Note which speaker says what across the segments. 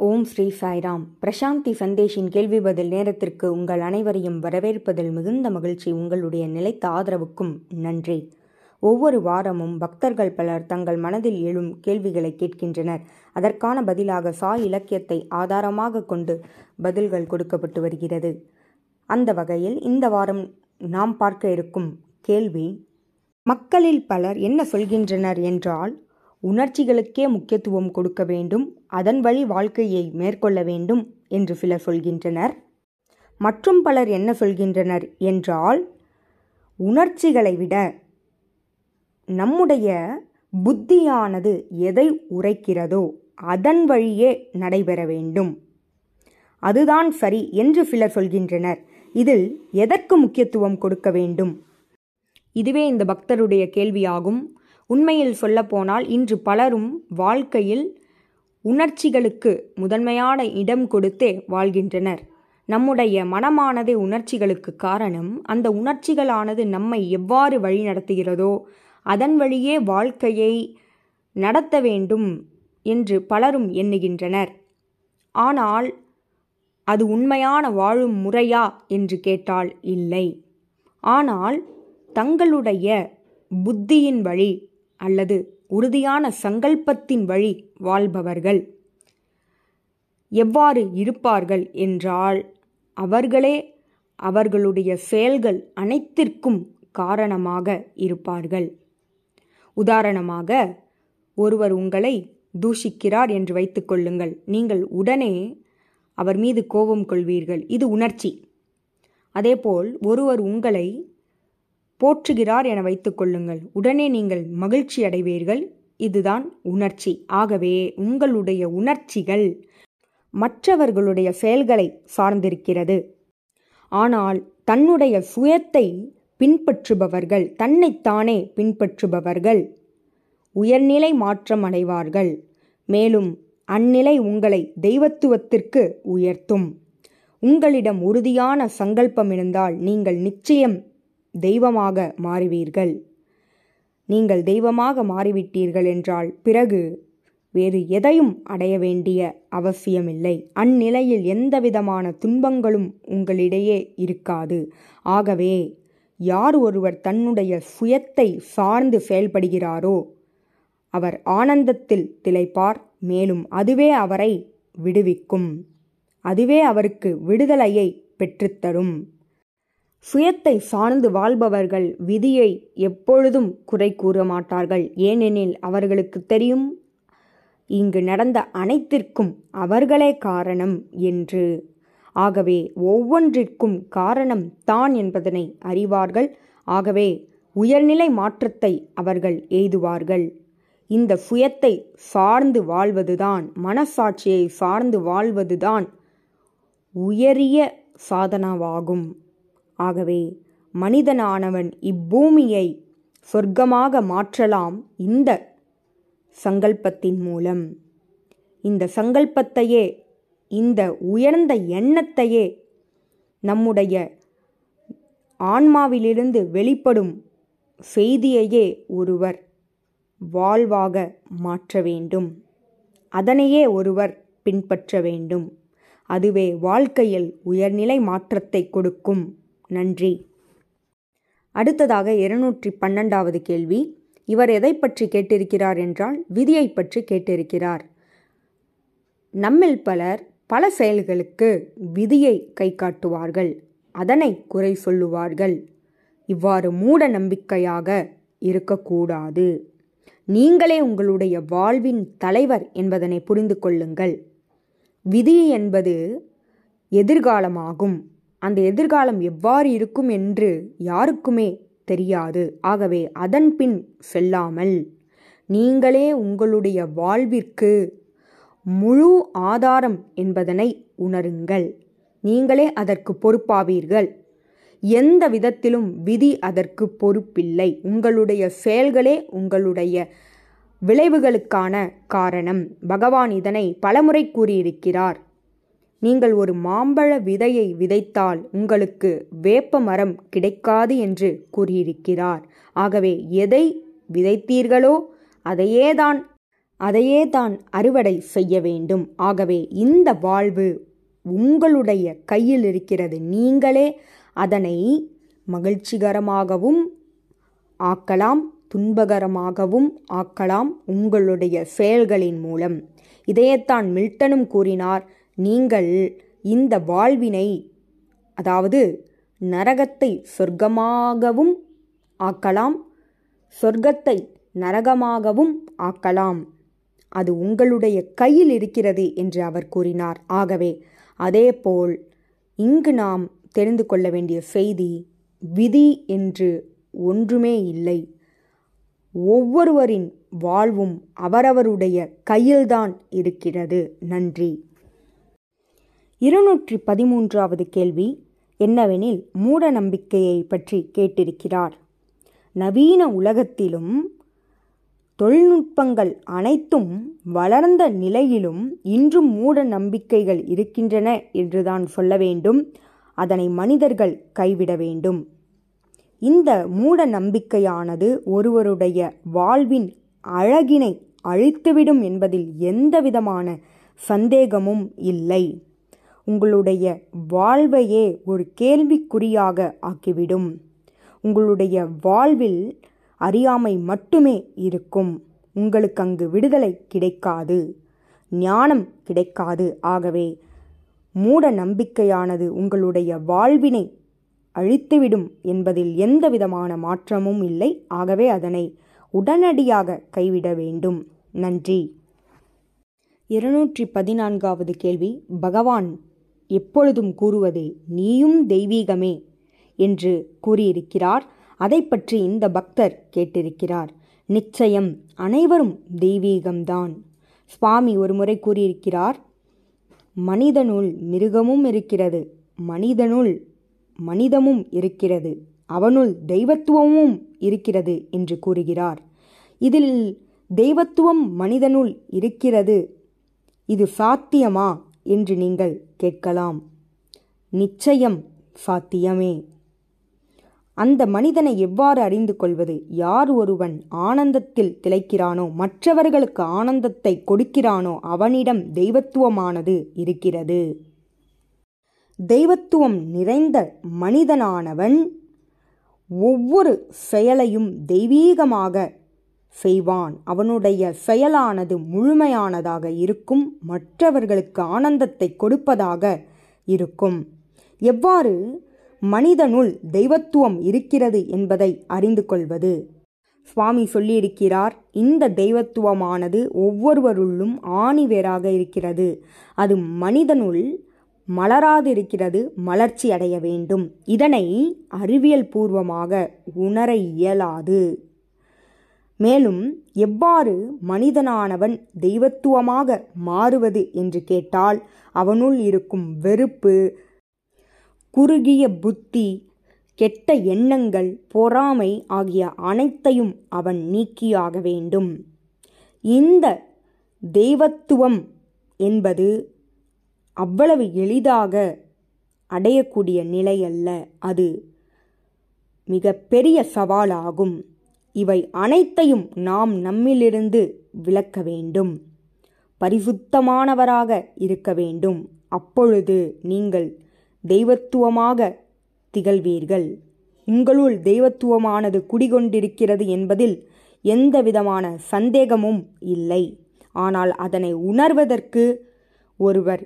Speaker 1: ஓம் ஸ்ரீ சாய்ராம். பிரசாந்தி சந்தேஷின் கேள்வி பதில் நேரத்திற்கு உங்கள் அனைவரையும் வரவேற்பதில் மிகுந்த மகிழ்ச்சி. உங்களுடைய நிலைத்த ஆதரவுக்கும் நன்றி. ஒவ்வொரு வாரமும் பக்தர்கள் பலர் தங்கள் மனதில் எழும் கேள்விகளை கேட்கின்றனர். அதற்கான பதிலாக சாய் இலக்கியத்தை ஆதாரமாக கொண்டு பதில்கள் கொடுக்கப்பட்டு வருகிறது. அந்த வகையில் இந்த வாரம் நாம் பார்க்க இருக்கும் கேள்வி மக்களில் பலர் என்ன சொல்கின்றனர் என்றால் உணர்ச்சிகளுக்கே முக்கியத்துவம் கொடுக்க வேண்டும் அதன் வழி வாழ்க்கையை மேற்கொள்ள வேண்டும் என்று சிலர் சொல்கின்றனர். மற்றும் பலர் என்ன சொல்கின்றனர் என்றால் உணர்ச்சிகளை விட நம்முடைய புத்தியானது எதை உரைக்கிறதோ அதன் வழியே நடைபெற வேண்டும். அதுதான் சரி என்று சிலர் சொல்கின்றனர். இதில் எதற்கு முக்கியத்துவம் கொடுக்க வேண்டும்? இதுவே இந்த பக்தருடைய கேள்வியாகும். உண்மையில் சொல்லப்போனால் இன்று பலரும் வாழ்க்கையில் உணர்ச்சிகளுக்கு முதன்மையான இடம் கொடுத்தே வாழ்கின்றனர். நம்முடைய மனமானதே உணர்ச்சிகளுக்கு காரணம் அந்த உணர்ச்சிகளானது நம்மை எவ்வாறு வழிநடத்துகிறதோ அதன் வழியே வாழ்க்கையை நடத்த வேண்டும் என்று பலரும் எண்ணுகின்றனர். ஆனால் அது உண்மையான வாழும் முறையா என்று கேட்டால் இல்லை. ஆனால் தங்களுடைய புத்தியின் வழி அல்லது உறுதியான சங்கல்பத்தின் வழி வாழ்பவர்கள். எவ்வாறு இருப்பார்கள் என்றால் அவர்களே அவர்களுடைய செயல்கள் அனைத்திற்கும் காரணமாக இருப்பார்கள். உதாரணமாக ஒருவர் உங்களை தூஷிக்கிறார் என்று வைத்துக்கொள்ளுங்கள் நீங்கள் உடனே அவர் மீது கோபம் கொள்வீர்கள். இது உணர்ச்சி. அதேபோல் ஒருவர் உங்களை போற்றுகிறார் என வைத்துக்கொள்ளுங்கள் உடனே நீங்கள் மகிழ்ச்சி அடைவீர்கள். இதுதான் உணர்ச்சி. ஆகவே உங்களுடைய உணர்ச்சிகள் மற்றவர்களுடைய செயல்களை சார்ந்திருக்கிறது. ஆனால் தன்னுடைய சுயத்தை பின்பற்றுபவர்கள் தன்னைத்தானே பின்பற்றுபவர்கள் உயர்நிலை மாற்றம் அடைவார்கள். மேலும் அந்நிலை உங்களை தெய்வத்துவத்திற்கு உயர்த்தும். உங்களிடம் உறுதியான சங்கல்பம் இருந்தால் நீங்கள் நிச்சயம் தெய்வமாக மாறுவீர்கள். நீங்கள் தெய்வமாக மாறிவிட்டீர்கள் என்றால் பிறகு வேறு எதையும் அடைய வேண்டிய அவசியமில்லை. அந்நிலையில் எந்தவிதமான துன்பங்களும் உங்களிடையே இருக்காது. ஆகவே யார் ஒருவர் தன்னுடைய சுயத்தை சார்ந்து செயல்படுகிறாரோ அவர் ஆனந்தத்தில் திளைப்பார் மேலும் அதுவே அவரை விடுவிக்கும். அதுவே அவருக்கு விடுதலையை பெற்றுத்தரும். சுயத்தை சார்ந்து வாழ்பவர்கள் விதியை எப்பொழுதும் குறை கூற மாட்டார்கள். ஏனெனில் அவர்களுக்கு தெரியும் இங்கு நடந்த அனைத்திற்கும் அவர்களே காரணம் என்று. ஆகவே ஒவ்வொன்றிற்கும் காரணம் தான் என்பதனை அறிவார்கள். ஆகவே உயர்நிலை மாற்றத்தை அவர்கள் எய்துவார்கள். இந்த சுயத்தை சார்ந்து வாழ்வதுதான் மனசாட்சியை சார்ந்து வாழ்வதுதான் உயரிய சாதனாவாகும். ஆகவே மனிதனானவன் இப்பூமியை சொர்க்கமாக மாற்றலாம் இந்த சங்கல்பத்தின் மூலம். இந்த சங்கல்பத்தையே இந்த உயர்ந்த எண்ணத்தையே நம்முடைய ஆன்மாவிலிருந்து வெளிப்படும் செய்தியையே ஒருவர் வாழ்வாக மாற்ற வேண்டும். அதனையே ஒருவர் பின்பற்ற வேண்டும். அதுவே வாழ்க்கையில் உயர்நிலை மாற்றத்தை கொடுக்கும். நன்றி. அடுத்ததாக இருநூற்றி பன்னெண்டாவது கேள்வி. இவர் எதை பற்றி கேட்டிருக்கிறார் என்றால் விதியை பற்றி கேட்டிருக்கிறார். நம்மில் பலர் பல செயல்களுக்கு விதியை கை காட்டுவார்கள் அதனை குறை சொல்லுவார்கள். இவ்வாறு மூட நம்பிக்கையாக இருக்கக்கூடாது. நீங்களே உங்களுடைய வாழ்வின் தலைவர் என்பதனை புரிந்து கொள்ளுங்கள். விதி என்பது எதிர்காலமாகும். அந்த எதிர்காலம் எவ்வாறு இருக்கும் என்று யாருக்குமே தெரியாது. ஆகவே அதன் பின் செல்லாமல் நீங்களே உங்களுடைய வாழ்விற்கு முழு ஆதாரம் என்பதனை உணருங்கள். நீங்களே அதற்கு பொறுப்பாவீர்கள். எந்த விதத்திலும் விதி அதற்கு பொறுப்பில்லை. உங்களுடைய செயல்களே உங்களுடைய விளைவுகளுக்கான காரணம். பகவான் இதனை பலமுறை கூறியிருக்கிறார். நீங்கள் ஒரு மாம்பழ விதையை விதைத்தால் உங்களுக்கு வேப்ப மரம் கிடைக்காது என்று கூறியிருக்கிறார். ஆகவே எதை விதைத்தீர்களோ அதையேதான் அதையே தான் அறுவடை செய்ய வேண்டும். ஆகவே இந்த வாழ்வு உங்களுடைய கையில் இருக்கிறது. நீங்களே அதனை மகிழ்ச்சிகரமாகவும் ஆக்கலாம் துன்பகரமாகவும் ஆக்கலாம் உங்களுடைய செயல்களின் மூலம். இதையத்தான் மில்டனும் கூறினார். நீங்கள் இந்த வாழ்வினை அதாவது நரகத்தை சொர்க்கமாகவும் ஆக்கலாம் சொர்க்கத்தை நரகமாகவும் ஆக்கலாம். அது உங்களுடைய கையில் இருக்கிறது என்று அவர் கூறினார். ஆகவே அதேபோல் இங்கு நாம் தெரிந்து கொள்ள வேண்டிய செய்தி விதி என்று ஒன்றுமே இல்லை. ஒவ்வொருவரின் வாழ்வும் அவரவருடைய கையில்தான் இருக்கிறது. நன்றி. இருநூற்றி பதிமூன்றாவது கேள்வி என்னவெனில் மூட நம்பிக்கையை பற்றி கேட்டிருக்கிறார். நவீன உலகத்திலும் தொழில்நுட்பங்கள் அனைத்தும் வளர்ந்த நிலையிலும் இன்றும் மூட நம்பிக்கைகள் இருக்கின்றன என்றுதான் சொல்ல வேண்டும். அதனை மனிதர்கள் கைவிட வேண்டும். இந்த மூட நம்பிக்கையானது ஒருவருடைய வாழ்வின் அழகினை அழித்துவிடும் என்பதில் எந்தவிதமான சந்தேகமும் இல்லை. உங்களுடைய வாழ்வையே ஒரு கேள்விக்குறியாக ஆக்கிவிடும். உங்களுடைய வாழ்வில் அறியாமை மட்டுமே இருக்கும். உங்களுக்கு அங்கு விடுதலை கிடைக்காது. ஞானம் கிடைக்காது. ஆகவே மூட நம்பிக்கையானது உங்களுடைய வாழ்வினை அழித்துவிடும் என்பதில் எந்தவிதமான மாற்றமும் இல்லை. ஆகவே அதனை உடனடியாக கைவிட வேண்டும். நன்றி. இருநூற்றி பதினான்காவது கேள்வி. பகவான் எப்பொழுதும் கூறுவது நீயும் தெய்வீகமே என்று கூறியிருக்கிறார். அதை பற்றி இந்த பக்தர் கேட்டிருக்கிறார். நிச்சயம் அனைவரும் தெய்வீகம்தான். சுவாமி ஒருமுறை கூறியிருக்கிறார். மனிதனுள் மிருகமும் இருக்கிறது மனிதனுள் மனிதமும் இருக்கிறது அவனுள் தெய்வத்துவமும் இருக்கிறது என்று கூறுகிறார். இதில் தெய்வத்துவம் மனிதனுள் இருக்கிறது இது சாத்தியமா? என்று நீங்கள் கேட்கலாம். நிச்சயம் சாத்தியமே. அந்த மனிதனை எவ்வாறு அறிந்து கொள்வது? யார் ஒருவன் ஆனந்தத்தில் திளைக்கிறானோ மற்றவர்களுக்கு ஆனந்தத்தை கொடுக்கிறானோ அவனிடம் தெய்வத்துவமானது இருக்கிறது. தெய்வத்துவம் நிறைந்த மனிதனானவன் ஒவ்வொரு செயலையும் தெய்வீகமாக செய்வான். அவனுடைய செயலானது முழுமையானதாக இருக்கும் மற்றவர்களுக்கு ஆனந்தத்தை கொடுப்பதாக இருக்கும். எவ்வாறு மனிதனுள் தெய்வத்துவம் இருக்கிறது என்பதை அறிந்து கொள்வது? சுவாமி சொல்லியிருக்கிறார் இந்த தெய்வத்துவமானது ஒவ்வொருவருள்ளும் ஆணிவேராக இருக்கிறது. அது மனிதனுள் மலராதிருக்கிறது மலர்ச்சி அடைய வேண்டும். இதனை அறிவியல் பூர்வமாக உணர இயலாது. மேலும் எவ்வாறு மனிதனானவன் தெய்வத்துவமாக மாறுவது என்று கேட்டால் அவனுள் இருக்கும் வெறுப்பு குறுகிய புத்தி கெட்ட எண்ணங்கள் பொறாமை ஆகிய அனைத்தையும் அவன் நீக்கியாக வேண்டும். இந்த தெய்வத்துவம் என்பது அவ்வளவு எளிதாக அடையக்கூடிய நிலை அல்ல அது மிக பெரிய சவாலாகும். இவை அனைத்தையும் நாம் நம்மிலிருந்து விளக்க வேண்டும். பரிசுத்தமானவராக இருக்க வேண்டும். அப்பொழுது நீங்கள் தெய்வத்துவமாக திகழ்வீர்கள். உங்களுள் தெய்வத்துவமானது குடிகொண்டிருக்கிறது என்பதில் எந்தவிதமான சந்தேகமும் இல்லை. ஆனால் அதனை உணர்வதற்கு ஒருவர்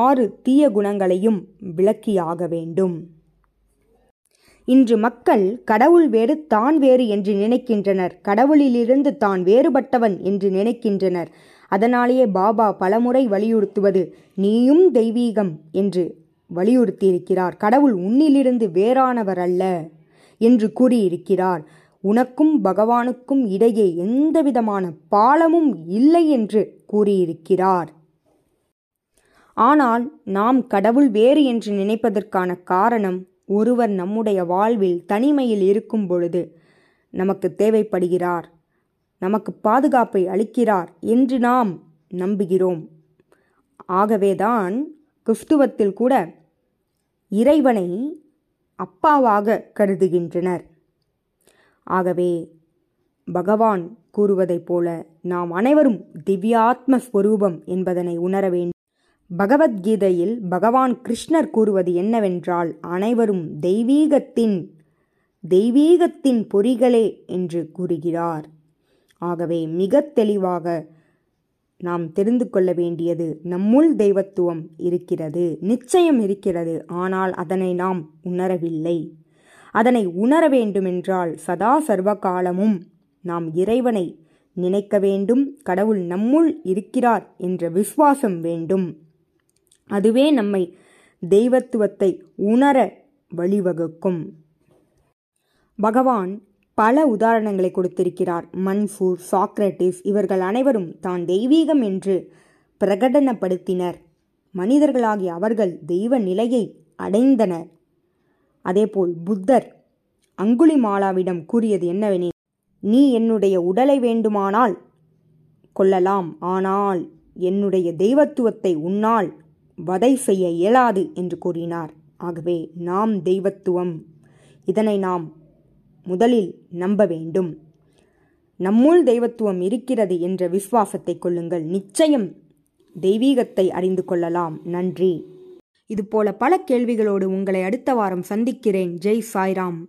Speaker 1: ஆறு தீய குணங்களையும் விளக்கியாக வேண்டும். இன்று மக்கள் கடவுள் வேறு தான் வேறு என்று நினைக்கின்றனர். கடவுளிலிருந்து தான் வேறுபட்டவன் என்று நினைக்கின்றனர். அதனாலேயே பாபா பலமுறை வலியுறுத்துவது நீயும் தெய்வீகம் என்று வலியுறுத்தியிருக்கிறார். கடவுள் உன்னிலிருந்து வேறானவர் அல்ல என்று கூறியிருக்கிறார். உனக்கும் பகவானுக்கும் இடையே எந்தவிதமான பாலமும் இல்லை என்று கூறியிருக்கிறார். ஆனால் நாம் கடவுள் வேறு என்று நினைப்பதற்கான காரணம் ஒருவர் நம்முடைய வாழ்வில் தனிமையில் இருக்கும் பொழுது நமக்கு தேவைப்படுகிறார். நமக்கு பாதுகாப்பை அளிக்கிறார் என்று நாம் நம்புகிறோம். ஆகவேதான் கிறிஸ்துவத்தில் கூட இறைவனை அப்பாவாக கருதுகின்றனர். ஆகவே பகவான் கூறுவதைப் போல நாம் அனைவரும் திவ்யாத்ம ஸ்வரூபம் என்பதனை உணர வேண்டும். பகவத்கீதையில் பகவான் கிருஷ்ணர் கூறுவது என்னவென்றால் அனைவரும் தெய்வீகத்தின் தெய்வீகத்தின் பொறிகளே என்று கூறுகிறார். ஆகவே மிக தெளிவாக நாம் தெரிந்து கொள்ள வேண்டியது நம்முள் தெய்வத்துவம் இருக்கிறது நிச்சயம் இருக்கிறது. ஆனால் அதனை நாம் உணரவில்லை. அதனை உணர வேண்டுமென்றால் சதா சர்வ காலமும் நாம் இறைவனை நினைக்க வேண்டும் கடவுள் நம்முள் இருக்கிறார் என்ற விசுவாசம் வேண்டும். அதுவே நம்மை தெய்வத்துவத்தை உணர வழிவகுக்கும். பகவான் பல உதாரணங்களை கொடுத்திருக்கிறார். மன்சூர் சாக்ரட்டிஸ் இவர்கள் அனைவரும் தான் தெய்வீகம் என்று பிரகடனப்படுத்தினர். மனிதர்களாகிய அவர்கள் தெய்வ நிலையை அடைந்தனர். அதேபோல் புத்தர் அங்குலிமாலாவிடம் கூறியது என்னவெனில் நீ என்னுடைய உடலை வேண்டுமானால் கொள்ளலாம். ஆனால் என்னுடைய தெய்வத்துவத்தை உன்னால் வதை செய்ய இயலாது என்று கூறினார். ஆகவே நாம் தெய்வத்துவம். இதனை நாம் முதலில் நம்ப வேண்டும். நம்முள் தெய்வத்துவம் இருக்கிறது என்ற விசுவாசத்தை கொள்ளுங்கள். நிச்சயம் தெய்வீகத்தை அறிந்து கொள்ளலாம். நன்றி. இதுபோல பல கேள்விகளோடு உங்களை அடுத்த வாரம் சந்திக்கிறேன். ஜெய் சாய்ராம்.